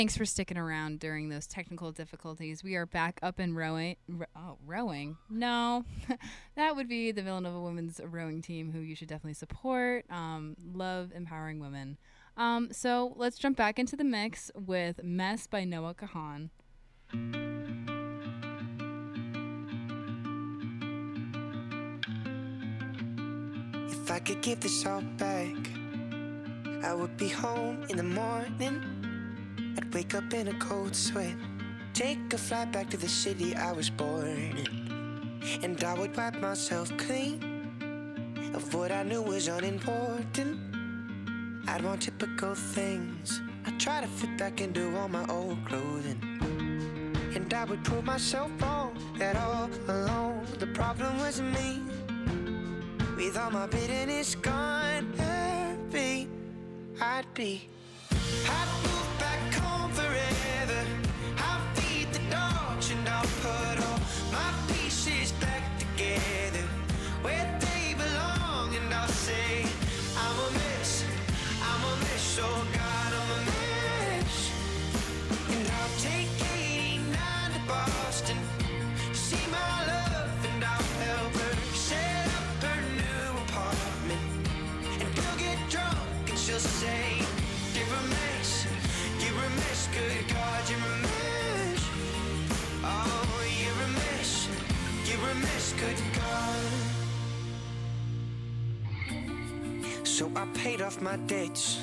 Thanks for sticking around during those technical difficulties. We are back up and rowing. Ro- oh, rowing? No, that would be the Villanova women's rowing team, who you should definitely support. Um, love empowering women. Um, so let's jump back into the mix with "Mess" by Noah Kahan. If I could give this all back, I would be home in the morning wake up in a cold sweat, take a flight back to the city I was born in, and I would wipe myself clean of what I knew was unimportant. I'd want typical things. I'd try to fit back into all my old clothing. And I would prove myself wrong that all along the problem was me. With all my bitterness gone, happy I'd be. I'd So I paid off my debts,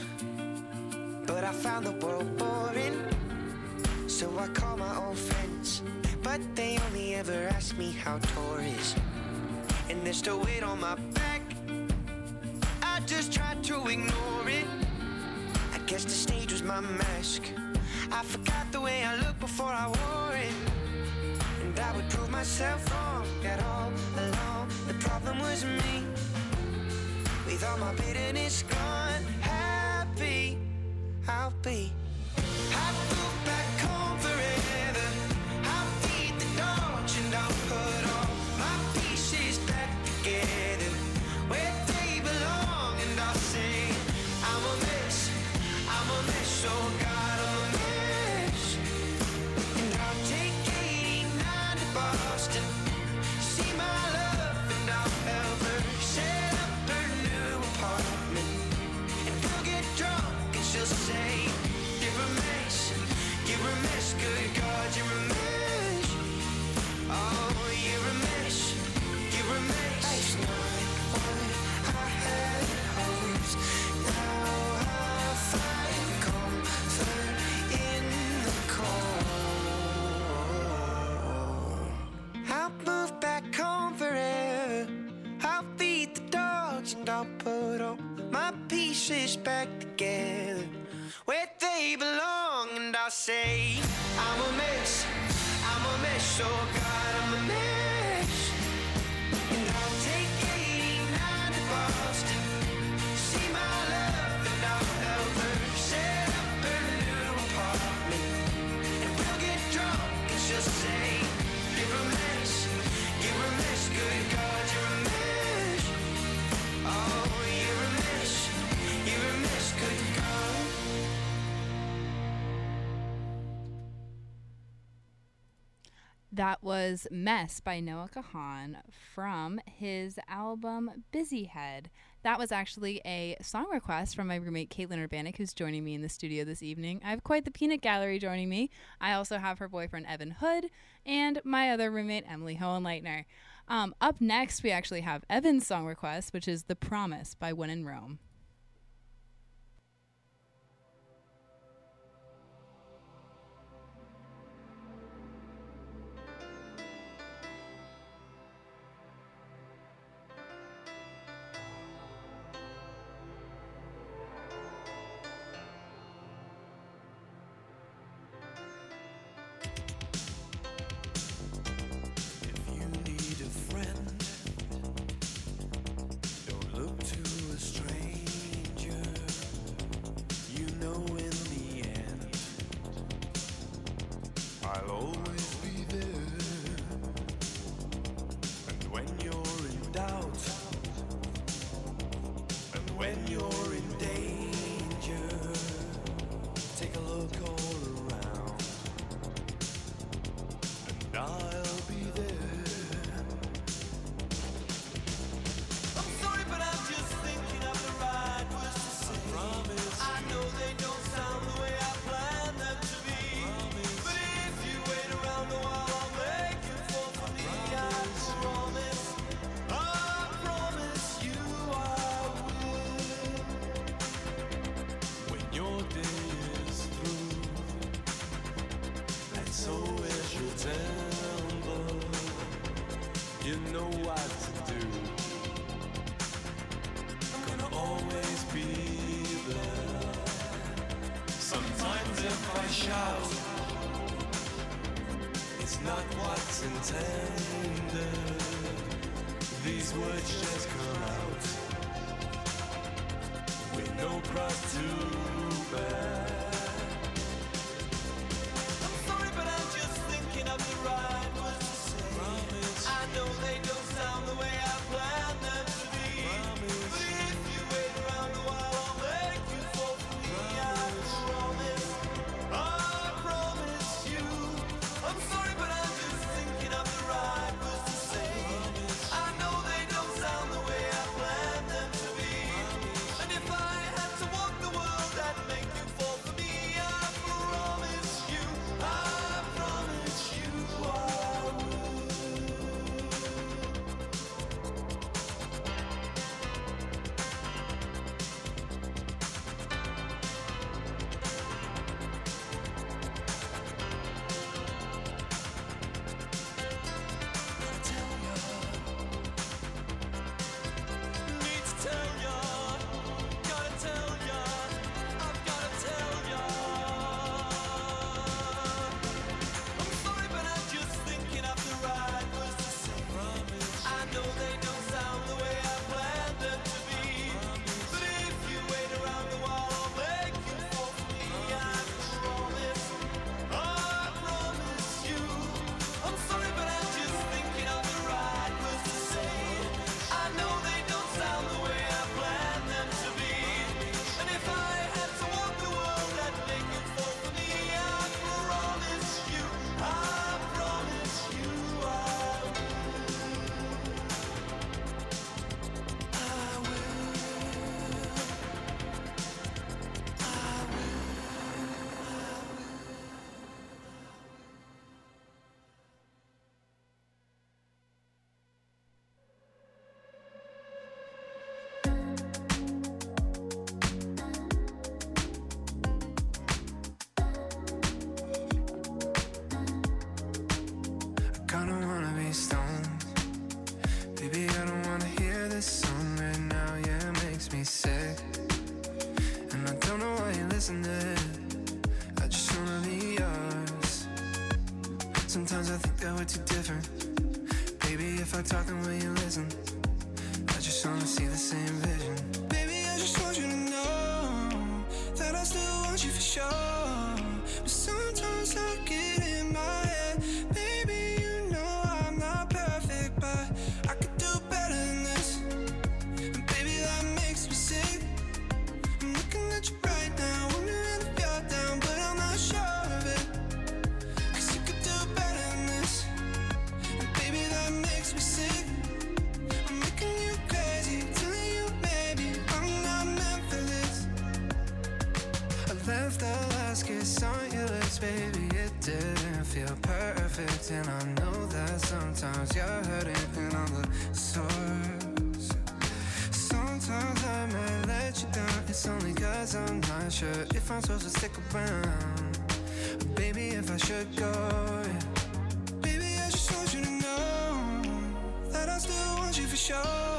but I found the world boring. So I call my old friends, but they only ever ask me how tour is. And there's still weight on my back. I just tried to ignore it. I guess the stage was my mask. I forgot the way I looked before I wore it. And I would prove myself wrong that all along the problem was me. With all my bitterness gone, happy I'll be. I'll back pieces back together where they belong. And I'll say, I'm a mess, I'm a mess, oh That was Mess by Noah Kahan from his album Busyhead. That was actually a song request from my roommate Caitlin Urbanik, who's joining me in the studio this evening. I have quite the peanut gallery joining me. I also have her boyfriend Evan Hood and my other roommate Emily Hohenleitner. Um, up next, we actually have Evan's song request, which is The Promise by When in Rome. Sometimes I think that we're too different. Baby, if I talk, then will you listen? I just wanna see the same vision. Baby, I just want you to know that I still want you for sure. But sometimes I get. and I know that sometimes you're hurting and I'm the source. Sometimes I may let you down, it's only cause I'm not sure if I'm supposed to stick around. But baby, if I should go, yeah. baby, I just want you to know that I still want you for sure.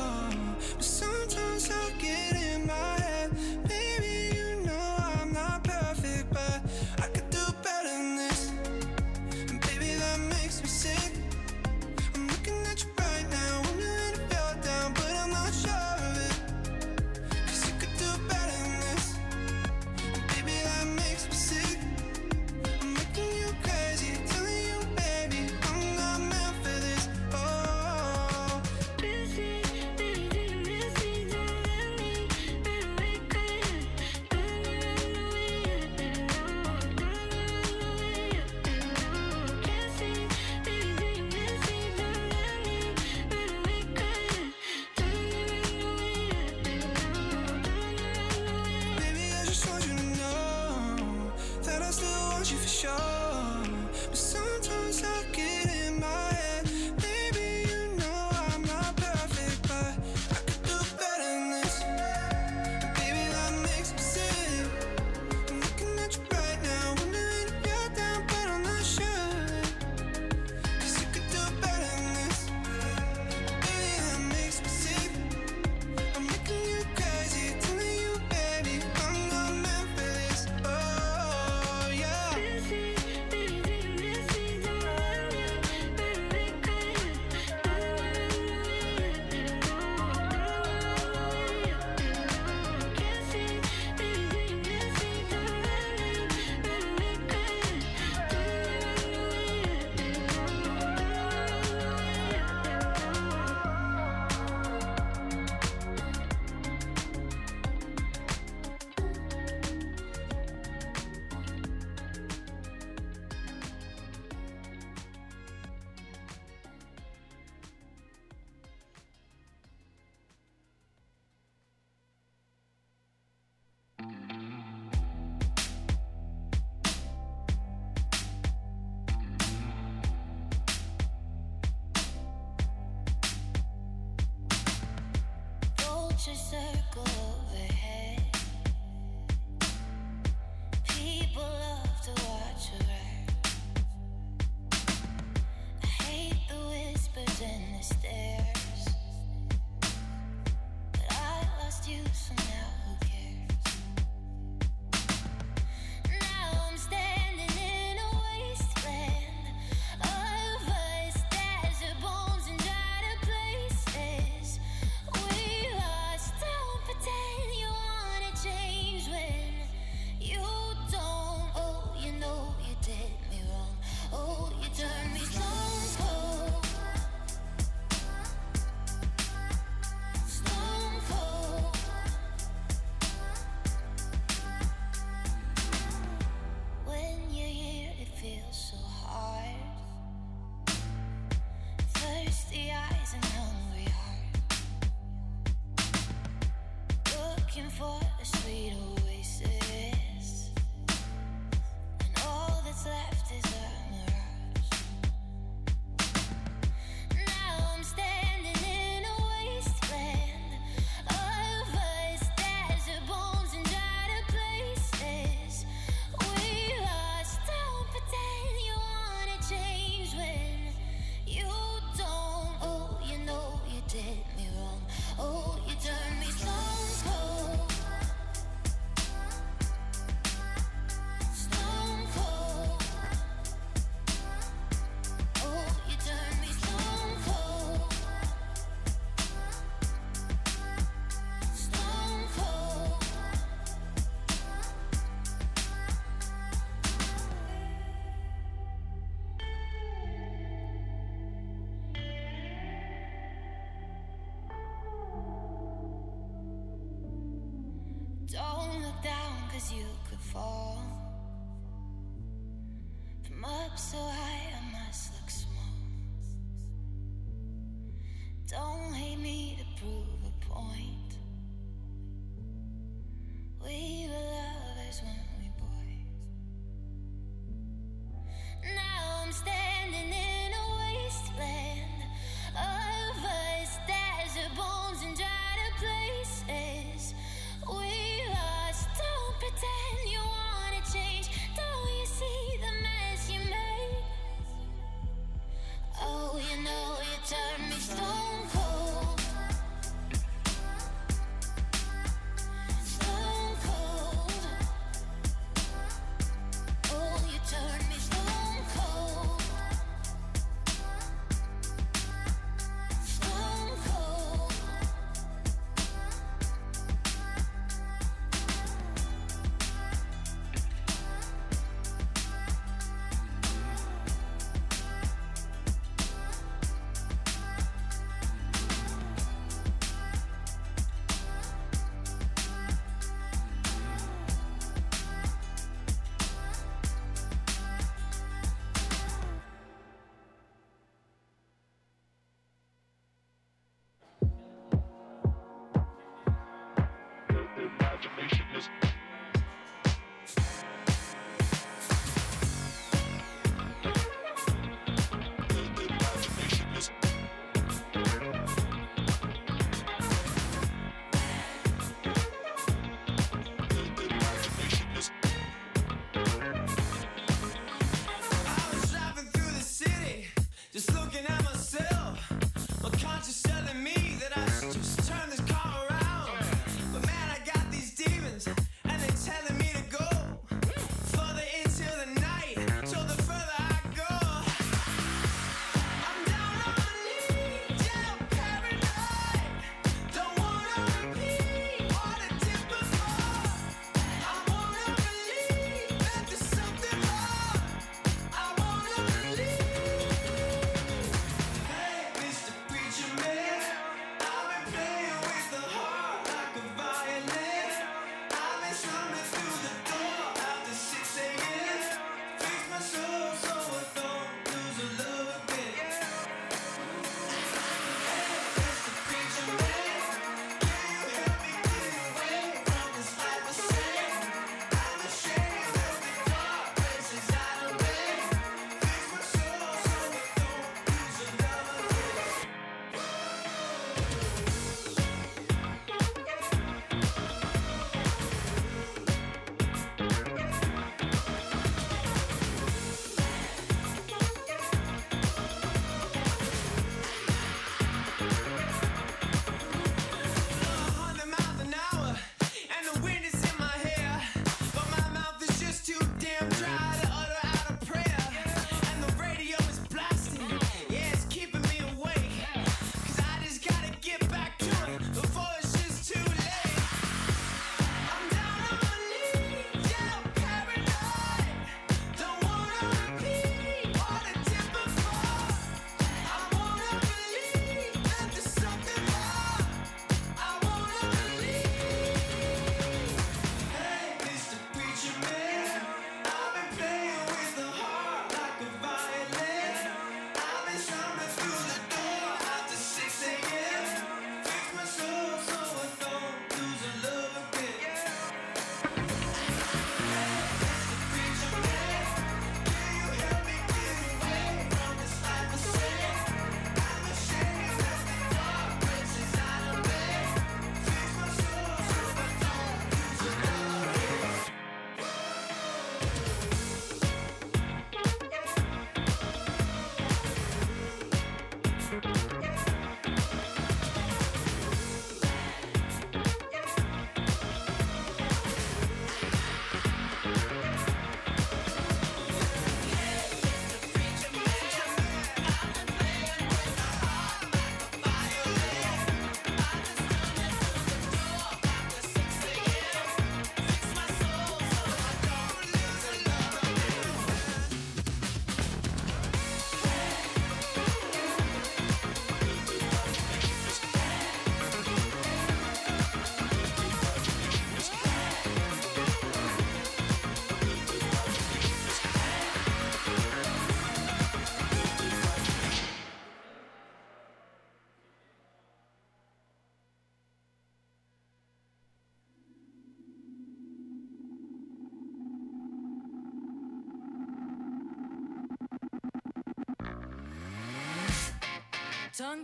Cause you could fall.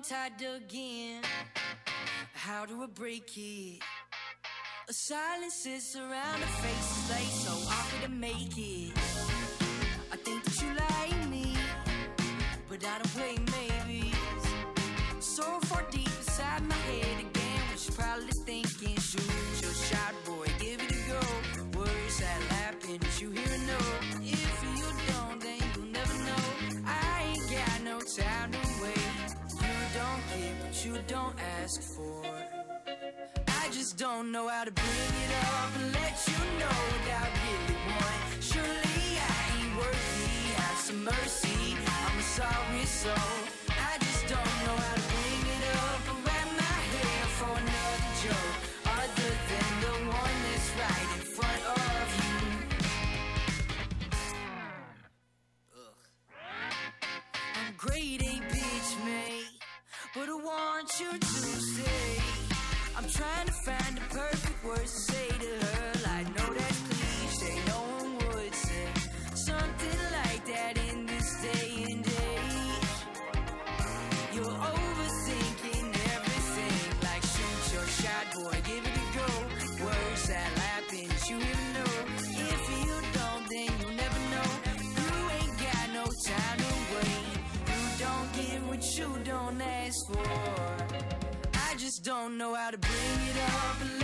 Tied again. How do I break it? A silence is around the faces like so awkward to make it. I think that you like me, but I don't don't ask for. I just don't know how to bring it up and let you know what I really want. Surely I ain't worthy, have some mercy. I'm a sorry soul. You to stay. I'm trying to find the perfect words to say don't know how to bring it up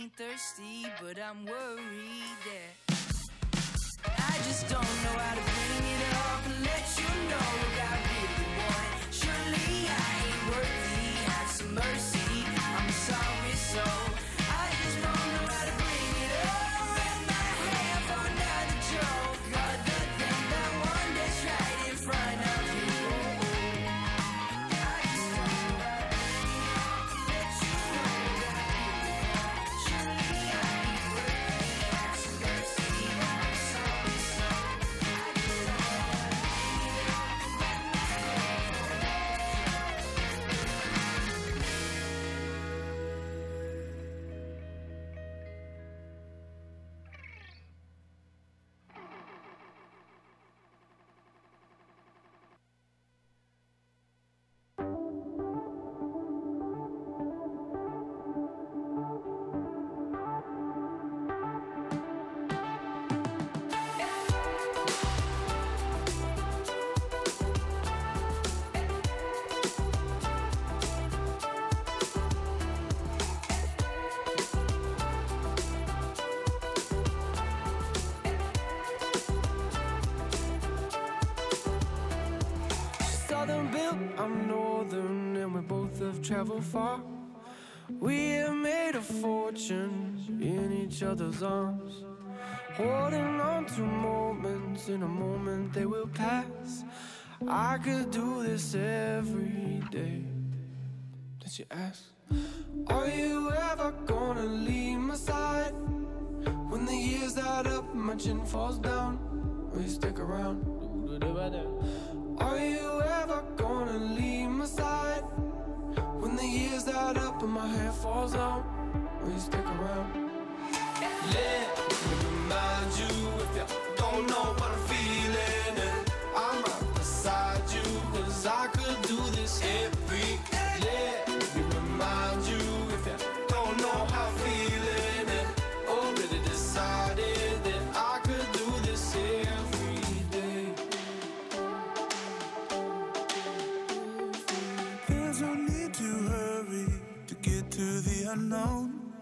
ain't thirsty, but I'm worried that. I just don't know how to bring it up and let you know what I really want. Surely I ain't worthy, have some mercy. I'm sorry soul. Traveled far. We have made a fortune in each other's arms, holding on to moments. In a moment, they will pass. I could do this every day. Did you ask? Are you ever gonna leave my side? When the years add up, my chin falls down. Will you stick around? Are you ever gonna leave my side? When the years add up and my hair falls out, will you stick around? Let me remind you if you don't know what I'm feeling. The unknown.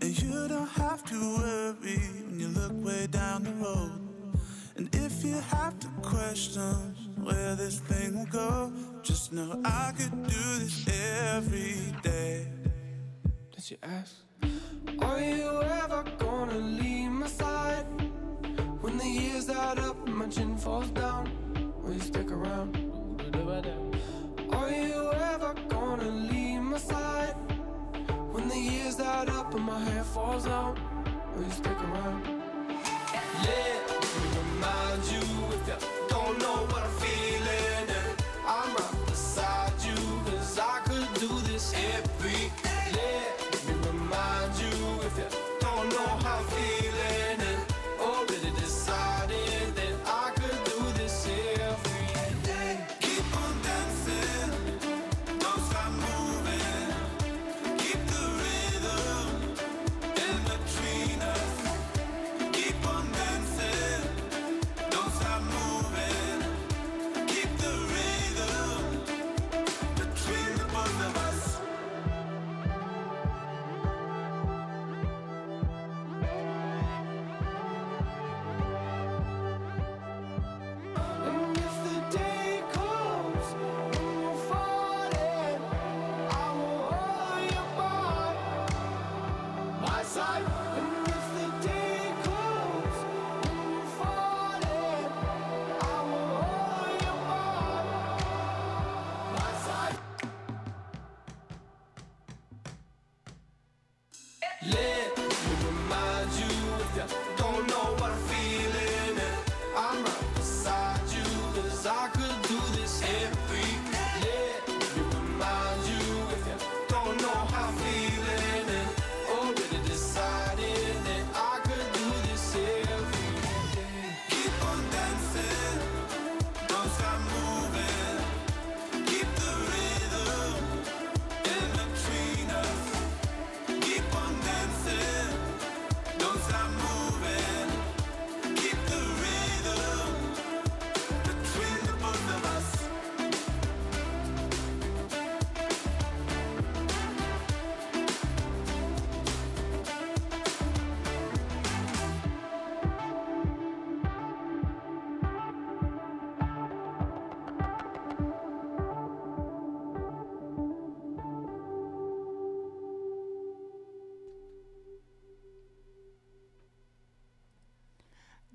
And you don't have to worry when you look way down the road. And if you have to question where this thing will go. Just know I could do this every day. Did you ask? Are you ever gonna leave my side? When the years add up my chin falls down, will you stick around? Add up and my hair falls out, will you stick around?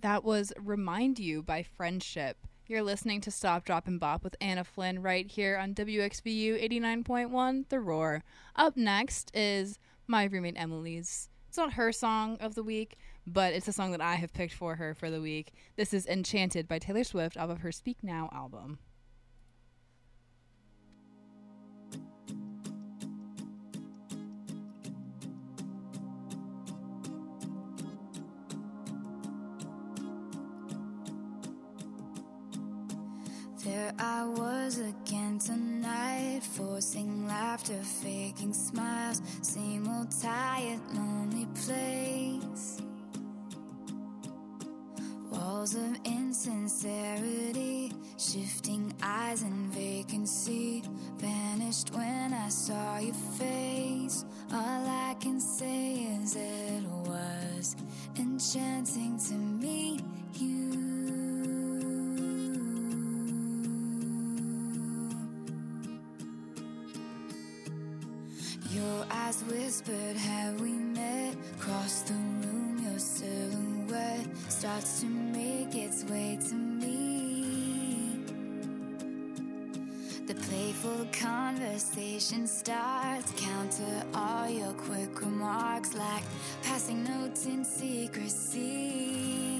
That was Remind You by Friendship. You're listening to Stop, Drop, and Bop with Anna Flynn right here on WXVU 89.1 The Roar. Up next is my roommate Emily's. It's not her song of the week, but it's a song that I have picked for her for the week. This is Enchanted by Taylor Swift off of her Speak Now album. I was again tonight, forcing laughter, faking smiles. Same old tired, lonely place. Walls of insincerity, shifting eyes and vacancy. Vanished when I saw your face. All I can say is it was enchanting to meet whispered, Have we met? Across the room, your silhouette starts to make its way to me. The playful conversation starts. Counter all your quick remarks, like passing notes in secrecy.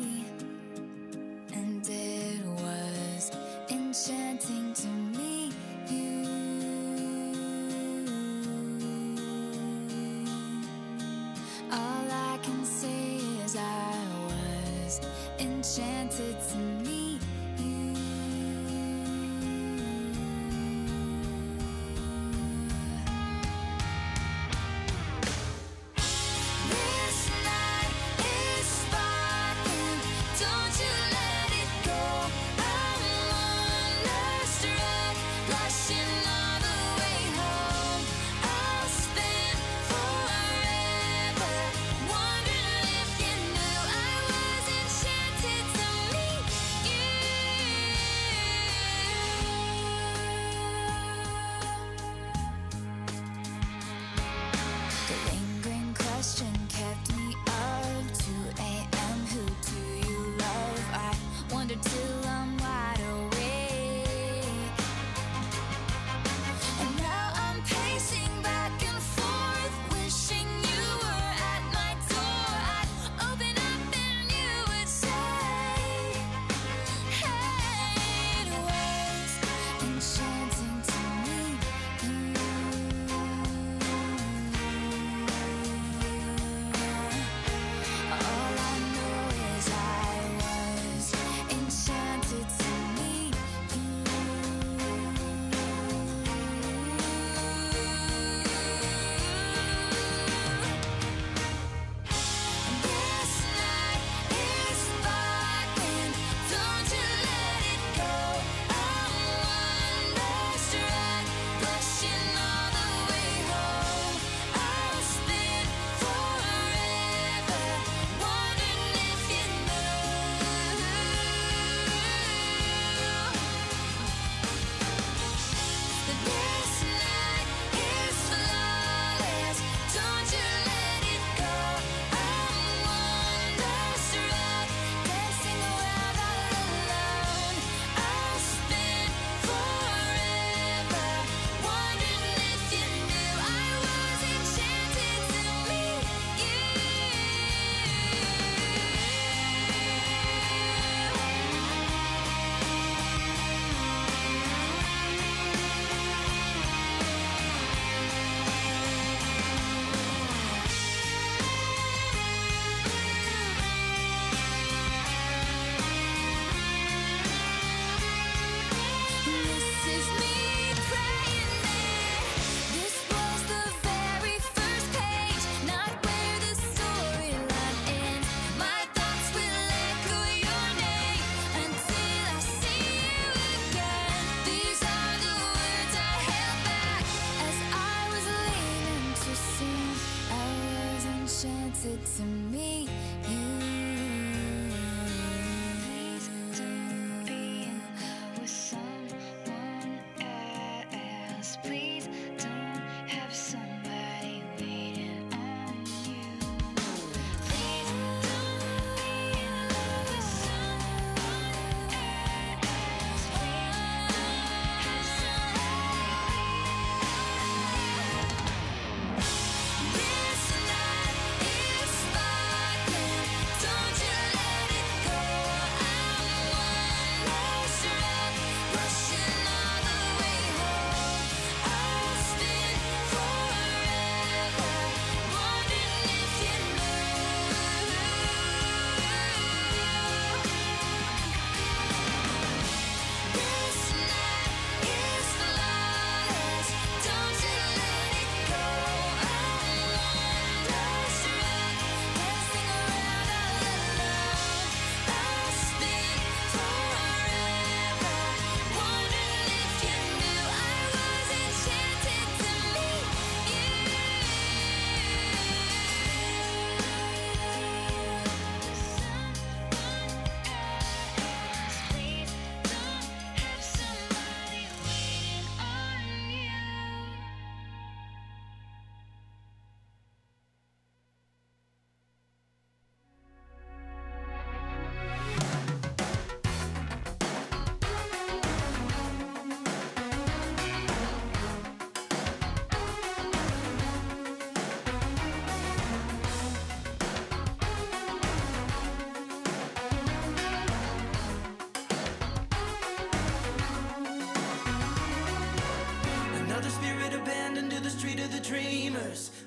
It's to me.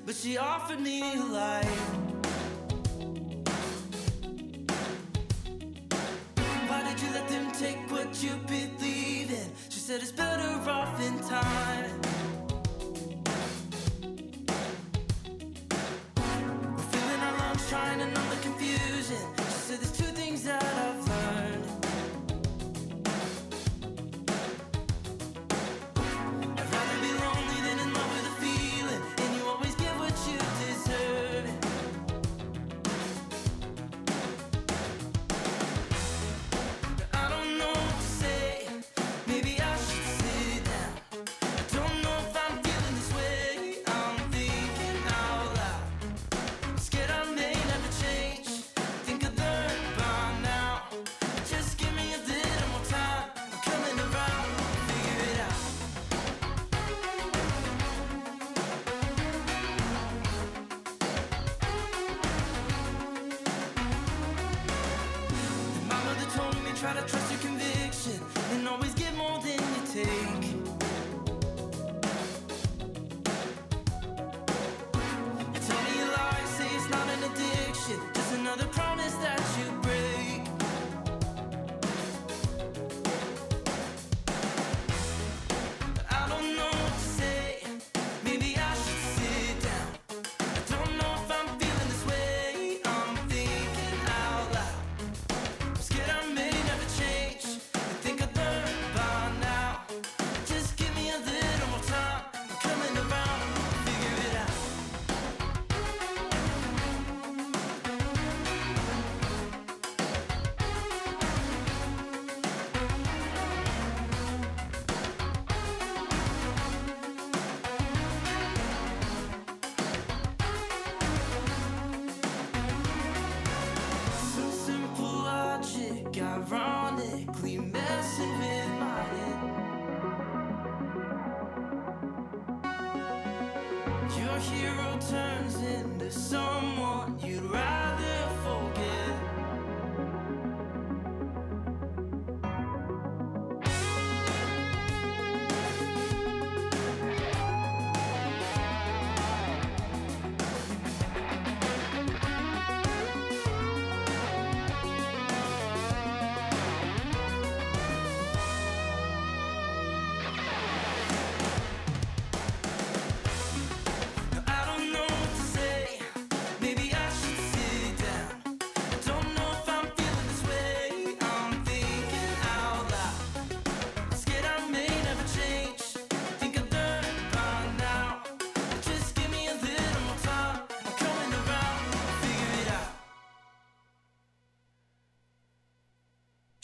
But she offered me life.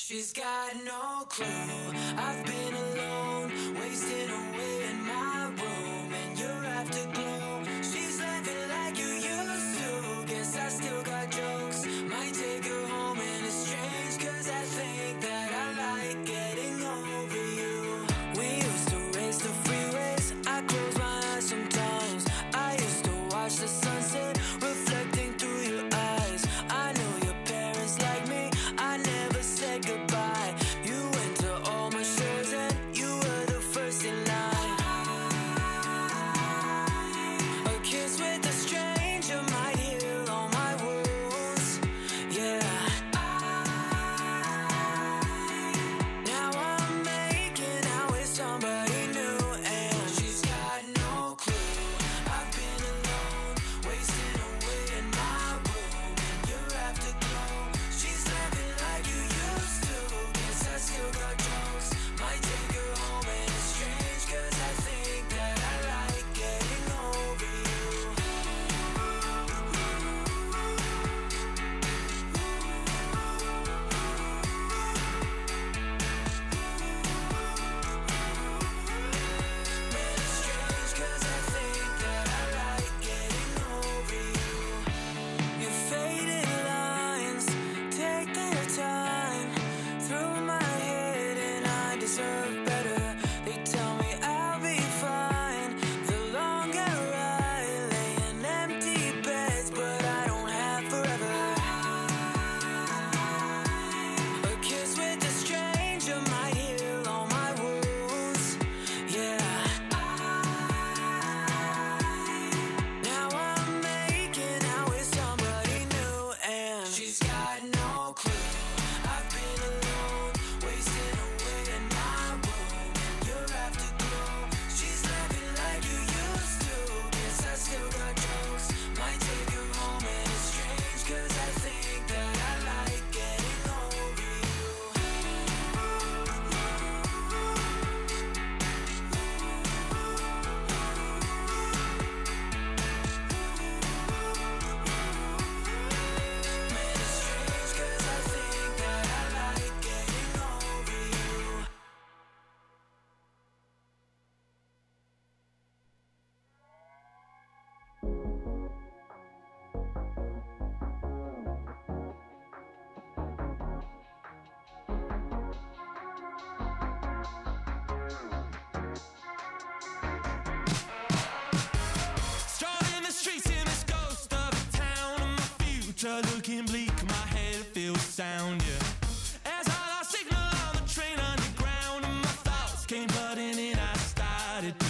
She's got no clue. I've been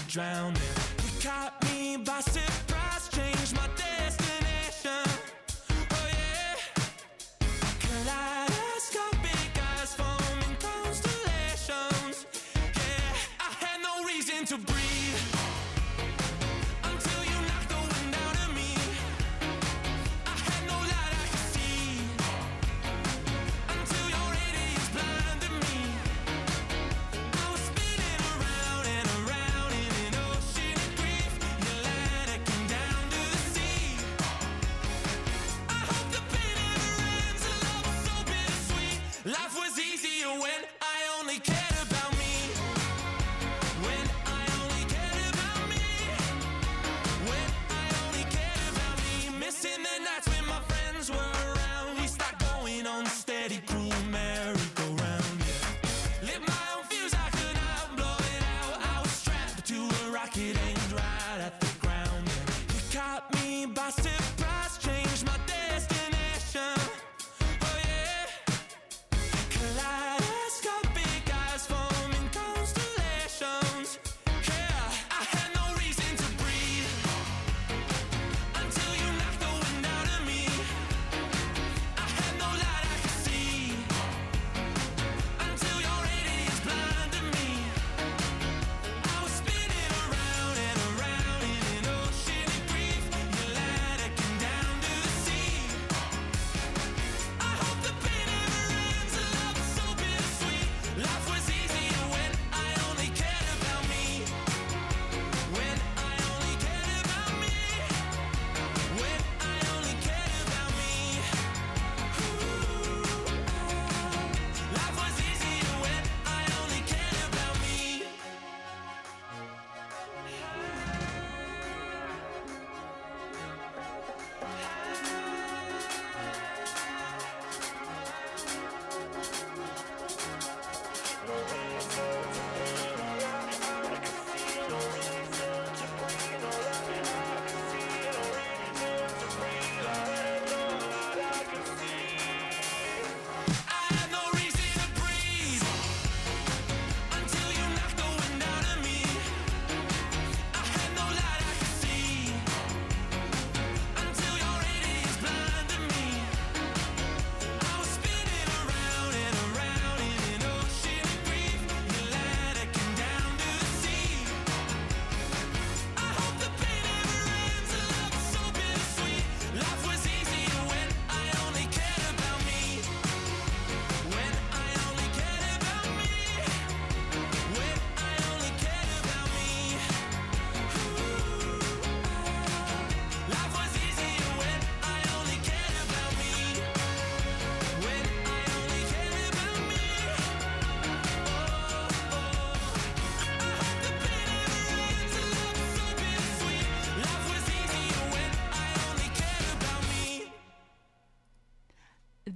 drowning. You caught me by surprise, changed my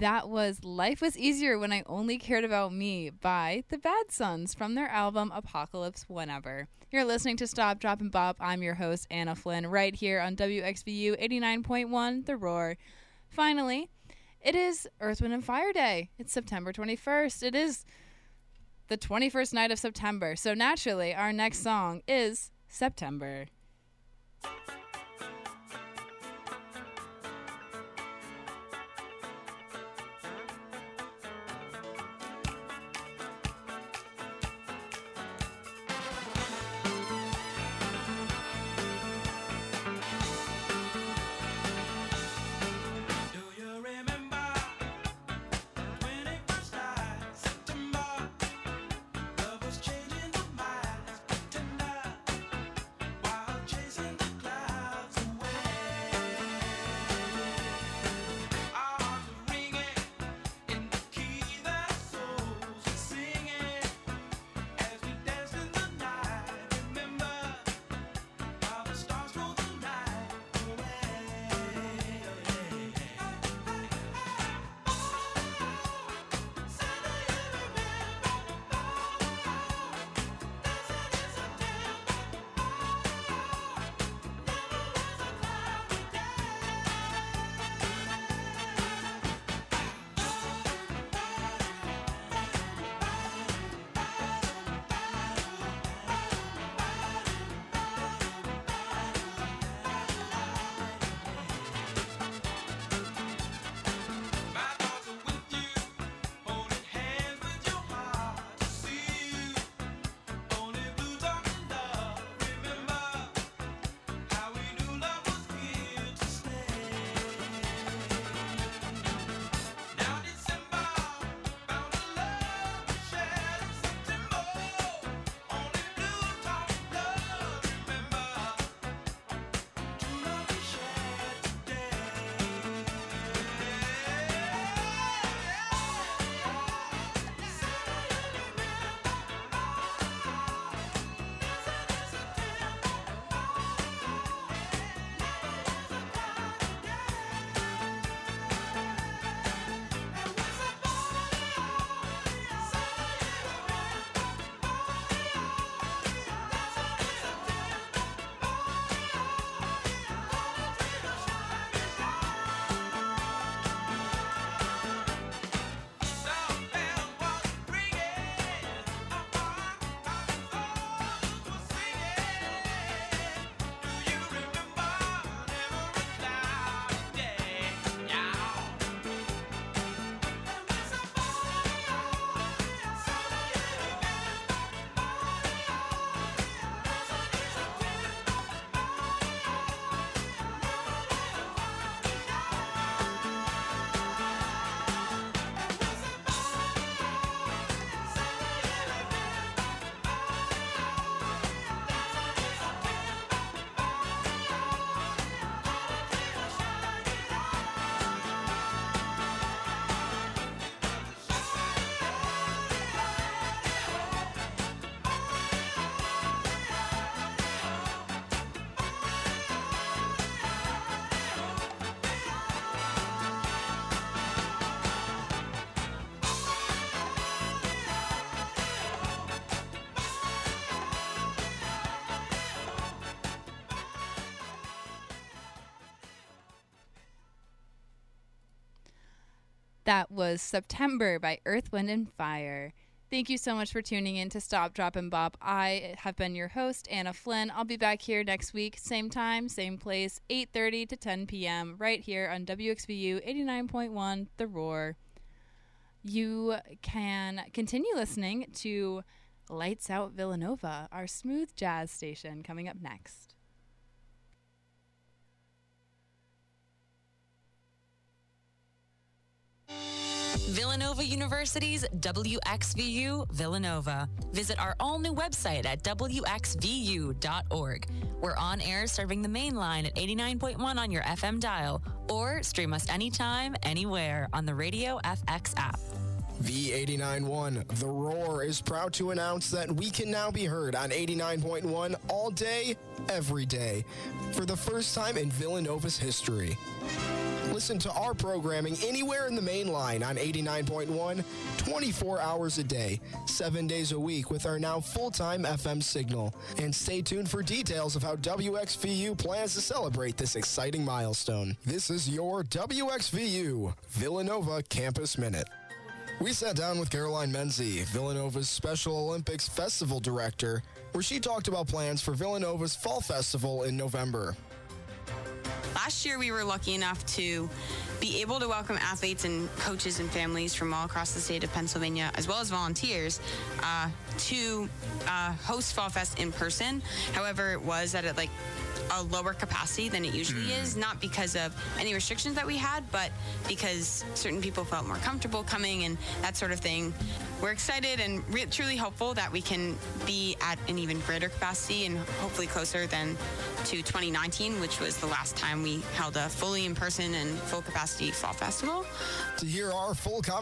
That was Life Was Easier When I Only Cared About Me by The Bad Suns from their album Apocalypse Whenever. You're listening to Stop, Drop, and Bop. I'm your host, Anna Flynn, right here on WXVU 89.1 The Roar. Finally, it is Earth, Wind, and Fire Day. It's September 21st. It is the 21st night of September. So naturally, our next song is September. That was September by Earth, Wind, and Fire. Thank you so much for tuning in to Stop, Drop, and Bop. I have been your host, Anna Flynn. I'll be back here next week, same time, same place, 8.30 to 10 p.m., right here on WXVU 89.1 The Roar. You can continue listening to Lights Out Villanova, our smooth jazz station, coming up next. Villanova University's WXVU Villanova. Visit our all new website at WXVU.org. We're on air serving the main line at 89.1 on your FM dial, or stream us anytime, anywhere on the Radio FX app. V891, The Roar is proud to announce that we can now be heard on 89.1 all day, every day, for the first time in Villanova's history. Listen to our programming anywhere in the main line on 89.1, 24 hours a day, seven days a week with our now full time FM signal. And stay tuned for details of how WXVU plans to celebrate this exciting milestone. This is your WXVU Villanova Campus Minute. We sat down with Caroline Menzie, Villanova's Special Olympics Festival Director, where she talked about plans for Villanova's Fall Festival in November. Last year, we were lucky enough to be able to welcome athletes and coaches and families from all across the state of Pennsylvania, as well as volunteers, uh, to uh, host Fall Fest in person. However, it was at like a lower capacity than it usually hmm. is, not because of any restrictions that we had, but because certain people felt more comfortable coming and that sort of thing. We're excited and re- truly hopeful that we can be at an even greater capacity and hopefully closer than to 2019, which was the last time we held a fully in person and full capacity fall festival. To hear our full conversation,